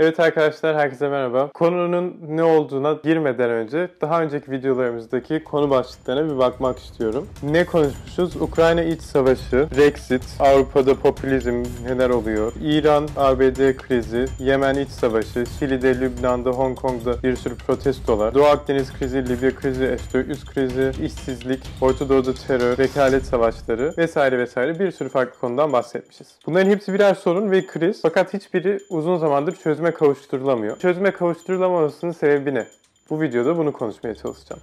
Evet arkadaşlar herkese merhaba. Konunun ne olduğuna girmeden önce daha önceki videolarımızdaki konu başlıklarına bir bakmak istiyorum. Ne konuşmuşuz? Ukrayna iç savaşı, Brexit, Avrupa'da popülizm neler oluyor? İran, ABD krizi, Yemen iç savaşı, Şili'de, Lübnan'da, Hong Kong'da bir sürü protestolar, Doğu Akdeniz krizi, Libya krizi, F-400 krizi, işsizlik, Orta Doğu'da terör, vekalet savaşları vesaire vesaire bir sürü farklı konudan bahsetmişiz. Bunların hepsi birer sorun ve kriz fakat hiçbiri uzun zamandır çözüme kavuşturulamıyor. Çözüme kavuşturulamamasının sebebi ne? Bu videoda bunu konuşmaya çalışacağım.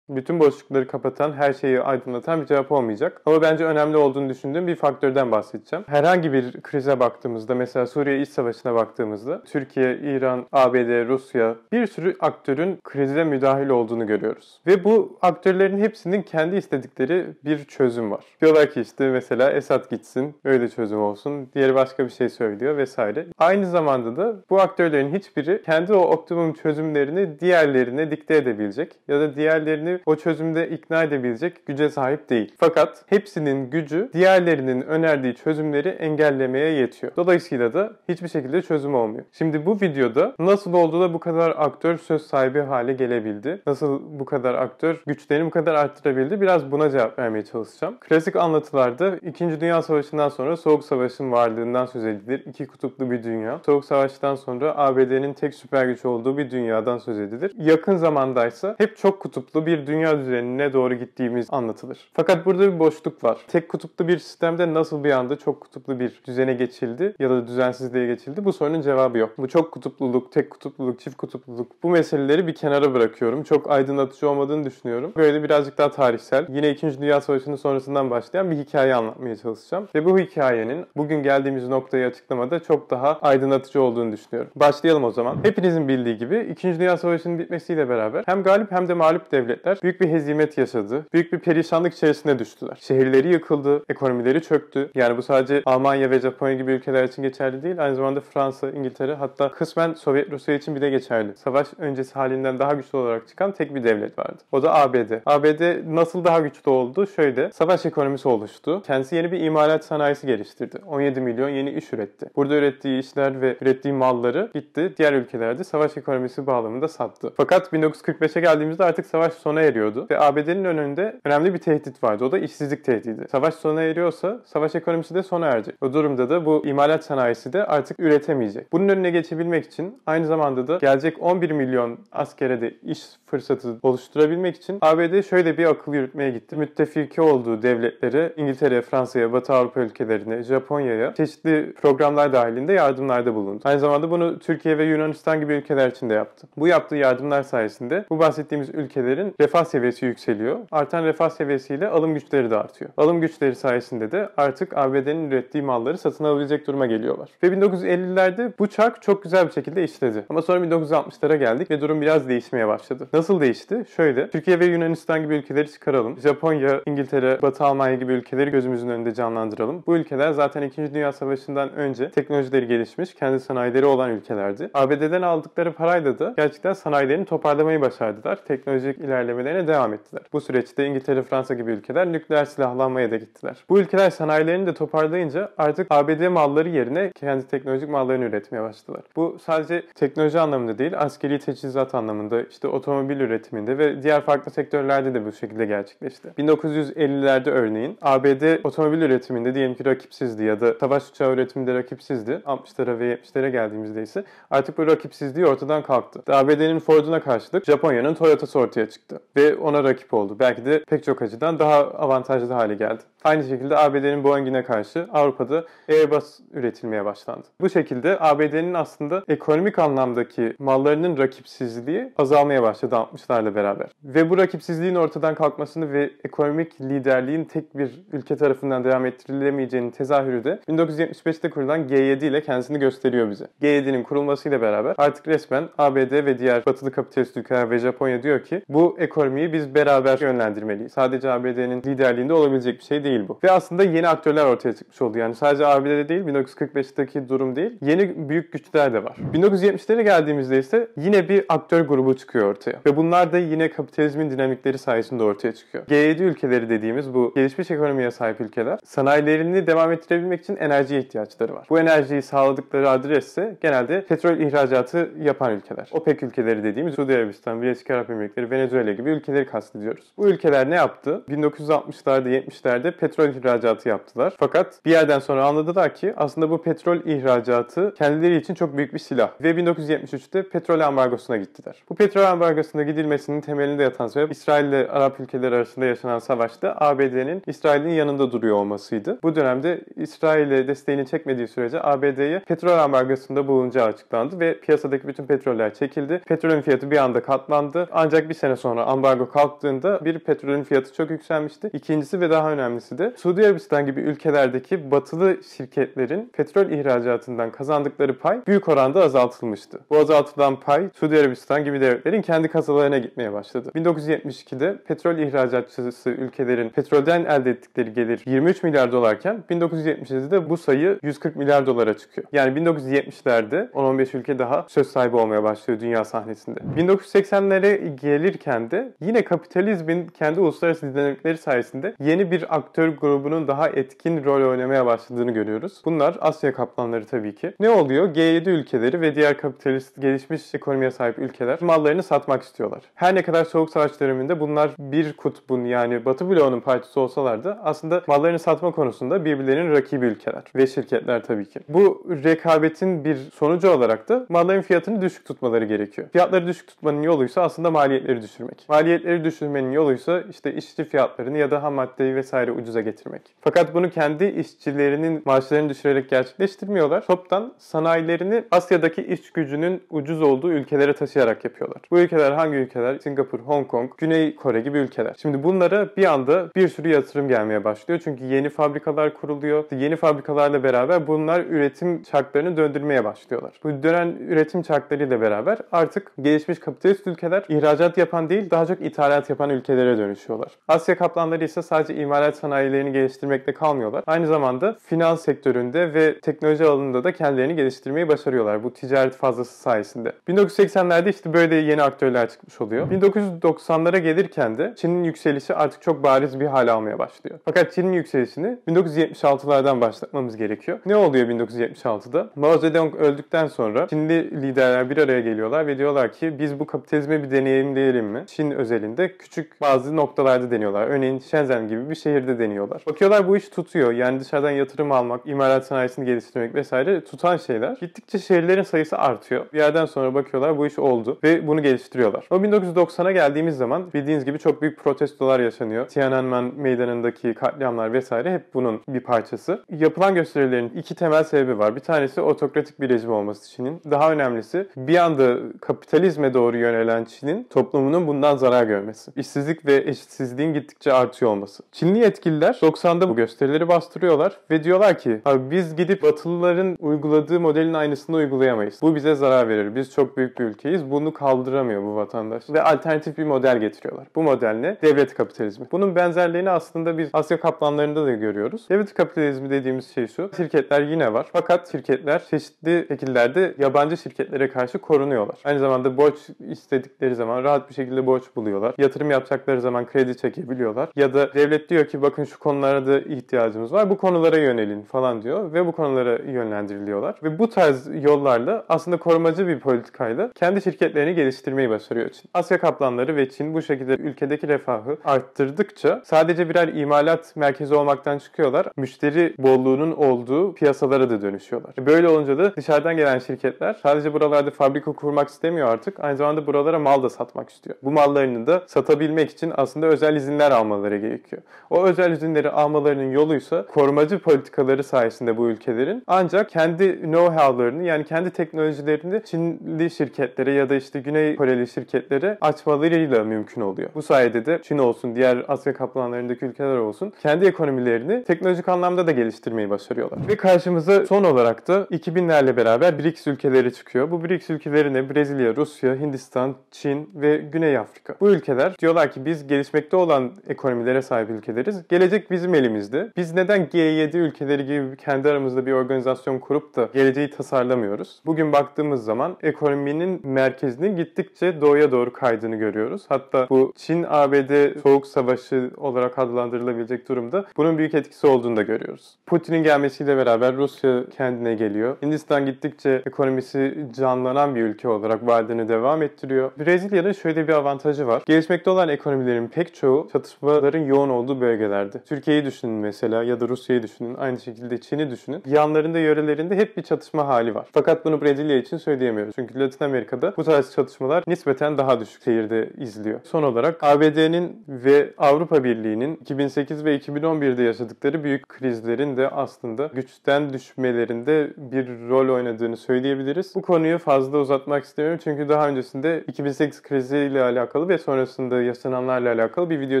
Bütün boşlukları kapatan, her şeyi aydınlatan bir cevap olmayacak. Ama bence önemli olduğunu düşündüğüm bir faktörden bahsedeceğim. Herhangi bir krize baktığımızda, mesela Suriye İç Savaşı'na baktığımızda Türkiye, İran, ABD, Rusya bir sürü aktörün krize müdahil olduğunu görüyoruz. Ve bu aktörlerin hepsinin kendi istedikleri bir çözüm var. Diyorlar ki işte mesela Esad gitsin, öyle çözüm olsun. Diğeri başka bir şey söylüyor vesaire. Aynı zamanda da bu aktörlerin hiçbiri kendi o optimum çözümlerini diğerlerine dikte edebilecek ya da diğerlerini o çözümde ikna edebilecek güce sahip değil. Fakat hepsinin gücü diğerlerinin önerdiği çözümleri engellemeye yetiyor. Dolayısıyla da hiçbir şekilde çözüm olmuyor. Şimdi bu videoda nasıl oldu da bu kadar aktör söz sahibi hale gelebildi? Nasıl bu kadar aktör güçlerini bu kadar arttırabildi? Biraz buna cevap vermeye çalışacağım. Klasik anlatılarda 2. Dünya Savaşı'ndan sonra Soğuk Savaş'ın varlığından söz edilir. İki kutuplu bir dünya. Soğuk Savaş'tan sonra ABD'nin tek süper güç olduğu bir dünyadan söz edilir. Yakın zamandaysa hep çok kutuplu bir dünya düzenine doğru gittiğimiz anlatılır. Fakat burada bir boşluk var. Tek kutuplu bir sistemde nasıl bir anda çok kutuplu bir düzene geçildi ya da düzensizliğe geçildi bu sorunun cevabı yok. Bu çok kutupluluk, tek kutupluluk, çift kutupluluk bu meseleleri bir kenara bırakıyorum. Çok aydınlatıcı olmadığını düşünüyorum. Böyle birazcık daha tarihsel, yine 2. Dünya Savaşı'nın sonrasından başlayan bir hikaye anlatmaya çalışacağım. Ve bu hikayenin bugün geldiğimiz noktayı açıklamada çok daha aydınlatıcı olduğunu düşünüyorum. Başlayalım o zaman. Hepinizin bildiği gibi 2. Dünya Savaşı'nın bitmesiyle beraber hem galip hem de mağlup devletler büyük bir hezimet yaşadı. Büyük bir perişanlık içerisine düştüler. Şehirleri yıkıldı, ekonomileri çöktü. Yani bu sadece Almanya ve Japonya gibi ülkeler için geçerli değil. Aynı zamanda Fransa, İngiltere hatta kısmen Sovyet Rusya için bile geçerli. Savaş öncesi halinden daha güçlü olarak çıkan tek bir devlet vardı. O da ABD. ABD nasıl daha güçlü oldu? Şöyle, savaş ekonomisi oluştu. Kendisi yeni bir imalat sanayisi geliştirdi. 17 milyon yeni iş üretti. Burada ürettiği işler ve ürettiği malları gitti diğer ülkelerde savaş ekonomisi bağlamında sattı. Fakat 1945'e geldiğimizde artık savaş sona eriyordu ve ABD'nin önünde önemli bir tehdit vardı. O da işsizlik tehdidi. Savaş sona eriyorsa savaş ekonomisi de sona erecek. O durumda da bu imalat sanayisi de artık üretemeyecek. Bunun önüne geçebilmek için aynı zamanda da gelecek 11 milyon askere de iş fırsatı oluşturabilmek için ABD şöyle bir akıl yürütmeye gitti. Müttefiki olduğu devletlere, İngiltere, Fransa'ya, Batı Avrupa ülkelerine, Japonya'ya çeşitli programlar dahilinde yardımlarda bulundu. Aynı zamanda bunu Türkiye ve Yunanistan gibi ülkeler için de yaptı. Bu yaptığı yardımlar sayesinde bu bahsettiğimiz ülkelerin refah seviyesi yükseliyor. Artan refah seviyesiyle alım güçleri de artıyor. Alım güçleri sayesinde de artık ABD'nin ürettiği malları satın alabilecek duruma geliyorlar. Ve 1950'lerde bu çark çok güzel bir şekilde işledi. Ama sonra 1960'lara geldik ve durum biraz değişmeye başladı. Nasıl değişti? Şöyle, Türkiye ve Yunanistan gibi ülkeleri çıkaralım. Japonya, İngiltere, Batı Almanya gibi ülkeleri gözümüzün önünde canlandıralım. Bu ülkeler zaten 2. Dünya Savaşı'ndan önce teknolojileri gelişmiş, kendi sanayileri olan ülkelerdi. ABD'den aldıkları parayla da gerçekten sanayilerini toparlamayı başardılar. Teknolojik ilerlemelerine devam ettiler. Bu süreçte İngiltere, Fransa gibi ülkeler nükleer silahlanmaya da gittiler. Bu ülkeler sanayilerini de toparlayınca artık ABD malları yerine kendi teknolojik mallarını üretmeye başladılar. Bu sadece teknoloji anlamında değil, askeri teçhizat anlamında, işte otomobil üretiminde ve diğer farklı sektörlerde de bu şekilde gerçekleşti. 1950'lerde örneğin ABD otomobil üretiminde diyelim ki rakipsizdi ya da savaş uçağı üretiminde rakipsizdi. 60'lara ve 70'lere geldiğimizde ise artık bu rakipsizliği ortadan kalktı. ABD'nin Ford'una karşılık Japonya'nın Toyota'sı ortaya çıktı ve ona rakip oldu. Belki de pek çok açıdan daha avantajlı hale geldi. Aynı şekilde ABD'nin Boeing'ine karşı Avrupa'da Airbus üretilmeye başlandı. Bu şekilde ABD'nin aslında ekonomik anlamdaki mallarının rakipsizliği azalmaya başladı 60'larla beraber. Ve bu rakipsizliğin ortadan kalkmasını ve ekonomik liderliğin tek bir ülke tarafından devam ettirilemeyeceğinin tezahürü de 1975'te kurulan G7 ile kendisini gösteriyor bize. G7'nin kurulmasıyla beraber artık resmen ABD ve diğer batılı kapitalist ülkeler ve Japonya diyor ki bu ekonomiyi biz beraber yönlendirmeliyiz. Sadece ABD'nin liderliğinde olabilecek bir şey değil değil bu. Ve aslında yeni aktörler ortaya çıkmış oldu. Yani sadece ABD'de değil 1945'teki durum değil. Yeni büyük güçler de var. 1970'lere geldiğimizde ise yine bir aktör grubu çıkıyor ortaya. Ve bunlar da yine kapitalizmin dinamikleri sayesinde ortaya çıkıyor. G7 ülkeleri dediğimiz bu gelişmiş ekonomiye sahip ülkeler sanayilerini devam ettirebilmek için enerjiye ihtiyaçları var. Bu enerjiyi sağladıkları adres ise genelde petrol ihracatı yapan ülkeler. OPEC ülkeleri dediğimiz Suudi Arabistan, Birleşik Arap Emirlikleri, Venezuela gibi ülkeleri kastediyoruz. Bu ülkeler ne yaptı? 1960'larda 70'lerde petrol ihracatı yaptılar. Fakat bir yerden sonra anladılar ki aslında bu petrol ihracatı kendileri için çok büyük bir silah. Ve 1973'te petrol ambargosuna gittiler. Bu petrol ambargosuna gidilmesinin temelinde yatan sebep İsrail ile Arap ülkeleri arasında yaşanan savaşta ABD'nin İsrail'in yanında duruyor olmasıydı. Bu dönemde İsrail'e desteğini çekmediği sürece ABD'ye petrol ambargosunda bulunacağı açıklandı ve piyasadaki bütün petroller çekildi. Petrolün fiyatı bir anda katlandı. Ancak bir sene sonra ambargo kalktığında bir petrolün fiyatı çok yükselmişti. İkincisi ve daha önemlisi de Suudi Arabistan gibi ülkelerdeki batılı şirketlerin petrol ihracatından kazandıkları pay büyük oranda azaltılmıştı. Bu azaltılan pay Suudi Arabistan gibi devletlerin kendi kasalarına gitmeye başladı. 1972'de petrol ihracatçısı ülkelerin petrolden elde ettikleri gelir 23 milyar dolarken 1977'de bu sayı 140 milyar dolara çıkıyor. Yani 1970'lerde 10-15 ülke daha söz sahibi olmaya başlıyor dünya sahnesinde. 1980'lere gelirken de yine kapitalizmin kendi uluslararası dinamikleri sayesinde yeni bir aktör grubunun daha etkin rol oynamaya başladığını görüyoruz. Bunlar Asya kaplanları tabii ki. Ne oluyor? G7 ülkeleri ve diğer kapitalist gelişmiş ekonomiye sahip ülkeler mallarını satmak istiyorlar. Her ne kadar Soğuk Savaş döneminde bunlar bir kutbun yani Batı bloğunun partisi olsalar da aslında mallarını satma konusunda birbirlerinin rakibi ülkeler ve şirketler tabii ki. Bu rekabetin bir sonucu olarak da malların fiyatını düşük tutmaları gerekiyor. Fiyatları düşük tutmanın yoluysa aslında maliyetleri düşürmek. Maliyetleri düşürmenin yoluysa işte işçi fiyatlarını ya da ham maddeyi vesaire ucuza getirmek. Fakat bunu kendi işçilerinin maaşlarını düşürerek gerçekleştirmiyorlar. Toptan sanayilerini Asya'daki iş gücünün ucuz olduğu ülkelere taşıyarak yapıyorlar. Bu ülkeler hangi ülkeler? Singapur, Hong Kong, Güney Kore gibi ülkeler. Şimdi bunlara bir anda bir sürü yatırım gelmeye başlıyor. Çünkü yeni fabrikalar kuruluyor. Yeni fabrikalarla beraber bunlar üretim çarklarını döndürmeye başlıyorlar. Bu dönen üretim çarklarıyla beraber artık gelişmiş kapitalist ülkeler ihracat yapan değil daha çok ithalat yapan ülkelere dönüşüyorlar. Asya kaplanları ise sadece imalat sanayilerini geliştirmekle kalmıyorlar. Aynı zamanda finans sektöründe ve teknoloji alanında da kendilerini geliştirmeyi başarıyorlar bu ticaret fazlası sayesinde. 1980'lerde işte böyle yeni aktörler çıkmış oluyor. 1990'lara gelirken de Çin'in yükselişi artık çok bariz bir hal almaya başlıyor. Fakat Çin'in yükselişini 1976'lardan başlatmamız gerekiyor. Ne oluyor 1976'da? Mao Zedong öldükten sonra Çinli liderler bir araya geliyorlar ve diyorlar ki biz bu kapitalizmi bir deneyimleyelim mi? Çin özelinde küçük bazı noktalarda deniyorlar. Örneğin Shenzhen gibi bir şehirde deniyorlar. Bakıyorlar bu iş tutuyor. Yani dışarıdan yatırım almak, imalat sanayisini geliştirmek vesaire tutan şeyler. Gittikçe şehirlerin sayısı artıyor. Bir yerden sonra bakıyorlar bu iş oldu ve bunu geliştiriyorlar. O 1990'a geldiğimiz zaman bildiğiniz gibi çok büyük protestolar yaşanıyor. Tiananmen meydanındaki katliamlar vesaire hep bunun bir parçası. Yapılan gösterilerin iki temel sebebi var. Bir tanesi otokratik bir rejim olması Çin'in. Daha önemlisi bir anda kapitalizme doğru yönelen Çin'in toplumunun bundan zarar görmesi. İşsizlik ve eşitsizliğin gittikçe artıyor olması. Çinli yetkililer 90'da bu gösterileri bastırıyorlar ve diyorlar ki abi biz gidip Batılıların uyguladığı modelin aynısını uygulayamayız. Bu bize zarar verir. Biz çok büyük bir ülkeyiz. Bunu kaldıramıyor bu vatandaş. Ve alternatif bir model getiriyorlar. Bu model ne? Devlet kapitalizmi. Bunun benzerliğini aslında biz Asya kaplanlarında da görüyoruz. Devlet kapitalizmi dediğimiz şey şu. Şirketler yine var. Fakat şirketler çeşitli şekillerde yabancı şirketlere karşı korunuyorlar. Aynı zamanda borç istedikleri zaman rahat bir şekilde borç buluyorlar. Yatırım yapacakları zaman kredi çekebiliyorlar. Ya da devlet diyor ki bakın şu konulara da ihtiyacımız var. Bu konulara yönelin falan diyor ve bu konulara yönlendiriliyorlar. Ve bu tarz yollarla aslında korumacı bir politikayla kendi şirketlerini geliştirmeyi başarıyor Çin. Asya kaplanları ve Çin bu şekilde ülkedeki refahı arttırdıkça sadece birer imalat merkezi olmaktan çıkıyorlar. Müşteri bolluğunun olduğu piyasalara da dönüşüyorlar. Böyle olunca da dışarıdan gelen şirketler sadece buralarda fabrika kurmak istemiyor artık. Aynı zamanda buralara mal da satmak istiyor. Bu mallarını da satabilmek için aslında özel izinler almaları gerekiyor. O özel izinleri almalarının yoluysa korumacı politikaları sayesinde bu ülkelerin ancak kendi know-how'larını yani kendi teknolojilerini Çinli şirketlere ya da işte Güney Koreli şirketlere açmalarıyla mümkün oluyor. Bu sayede de Çin olsun, diğer Asya kaplanlarındaki ülkeler olsun kendi ekonomilerini teknolojik anlamda da geliştirmeyi başarıyorlar. Ve karşımıza son olarak da 2000'lerle beraber BRICS ülkeleri çıkıyor. Bu BRICS ülkeleri? Brezilya, Rusya, Hindistan, Çin ve Güney Afrika. Bu ülkeler diyorlar ki biz gelişmekte olan ekonomilere sahip ülkeleriz. Gelin Gelecek bizim elimizde. Biz neden G7 ülkeleri gibi kendi aramızda bir organizasyon kurup da geleceği tasarlamıyoruz? Bugün baktığımız zaman ekonominin merkezinin gittikçe doğuya doğru kaydığını görüyoruz. Hatta bu Çin-ABD soğuk savaşı olarak adlandırılabilecek durumda bunun büyük etkisi olduğunu da görüyoruz. Putin'in gelmesiyle beraber Rusya kendine geliyor. Hindistan gittikçe ekonomisi canlanan bir ülke olarak varlığını devam ettiriyor. Brezilya'nın şöyle bir avantajı var. Gelişmekte olan ekonomilerin pek çoğu çatışmaların yoğun olduğu bölgelerde. Türkiye'yi düşünün mesela ya da Rusya'yı düşünün. Aynı şekilde Çin'i düşünün. Yanlarında, yörelerinde hep bir çatışma hali var. Fakat bunu Brezilya için söyleyemiyoruz. Çünkü Latin Amerika'da bu tarz çatışmalar nispeten daha düşük seyirde izliyor. Son olarak ABD'nin ve Avrupa Birliği'nin 2008 ve 2011'de yaşadıkları büyük krizlerin de aslında güçten düşmelerinde bir rol oynadığını söyleyebiliriz. Bu konuyu fazla uzatmak istemiyorum çünkü daha öncesinde 2008 kriziyle alakalı ve sonrasında yaşananlarla alakalı bir video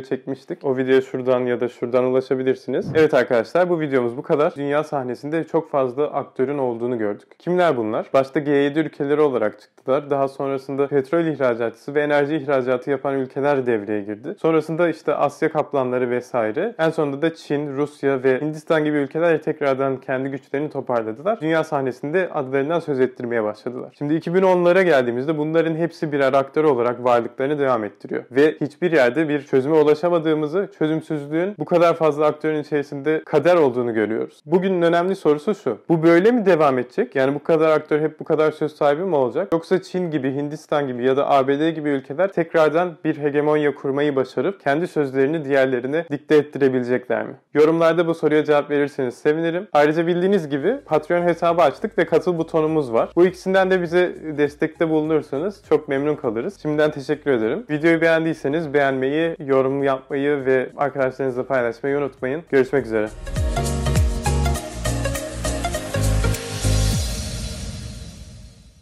çekmiştik. O videoya şuradan ya da şuradan ulaşabilirsiniz. Evet arkadaşlar bu videomuz bu kadar. Dünya sahnesinde çok fazla aktörün olduğunu gördük. Kimler bunlar? Başta G7 ülkeleri olarak çıktılar. Daha sonrasında petrol ihracatçısı ve enerji ihracatı yapan ülkeler devreye girdi. Sonrasında işte Asya kaplanları vesaire. En sonunda da Çin, Rusya ve Hindistan gibi ülkeler tekrardan kendi güçlerini toparladılar. Dünya sahnesinde adlarından söz ettirmeye başladılar. Şimdi 2010'lara geldiğimizde bunların hepsi birer aktör olarak varlıklarını devam ettiriyor. Ve hiçbir yerde bir çözüme ulaşamadığımızı, çözümsüzlüğün bu kadar fazla aktörün içerisinde kader olduğunu görüyoruz. Bugünün önemli sorusu şu. Bu böyle mi devam edecek? Yani bu kadar aktör hep bu kadar söz sahibi mi olacak? Yoksa Çin gibi, Hindistan gibi ya da ABD gibi ülkeler tekrardan bir hegemonya kurmayı başarıp kendi sözlerini diğerlerine dikte ettirebilecekler mi? Yorumlarda bu soruya cevap verirseniz sevinirim. Ayrıca bildiğiniz gibi Patreon hesabı açtık ve katıl butonumuz var. Bu ikisinden de bize destekte bulunursanız çok memnun kalırız. Şimdiden teşekkür ederim. Videoyu beğendiyseniz beğenmeyi, yorum yapmayı ve arkadaşlarınızla paylaşmayı unutmayın. Görüşmek üzere.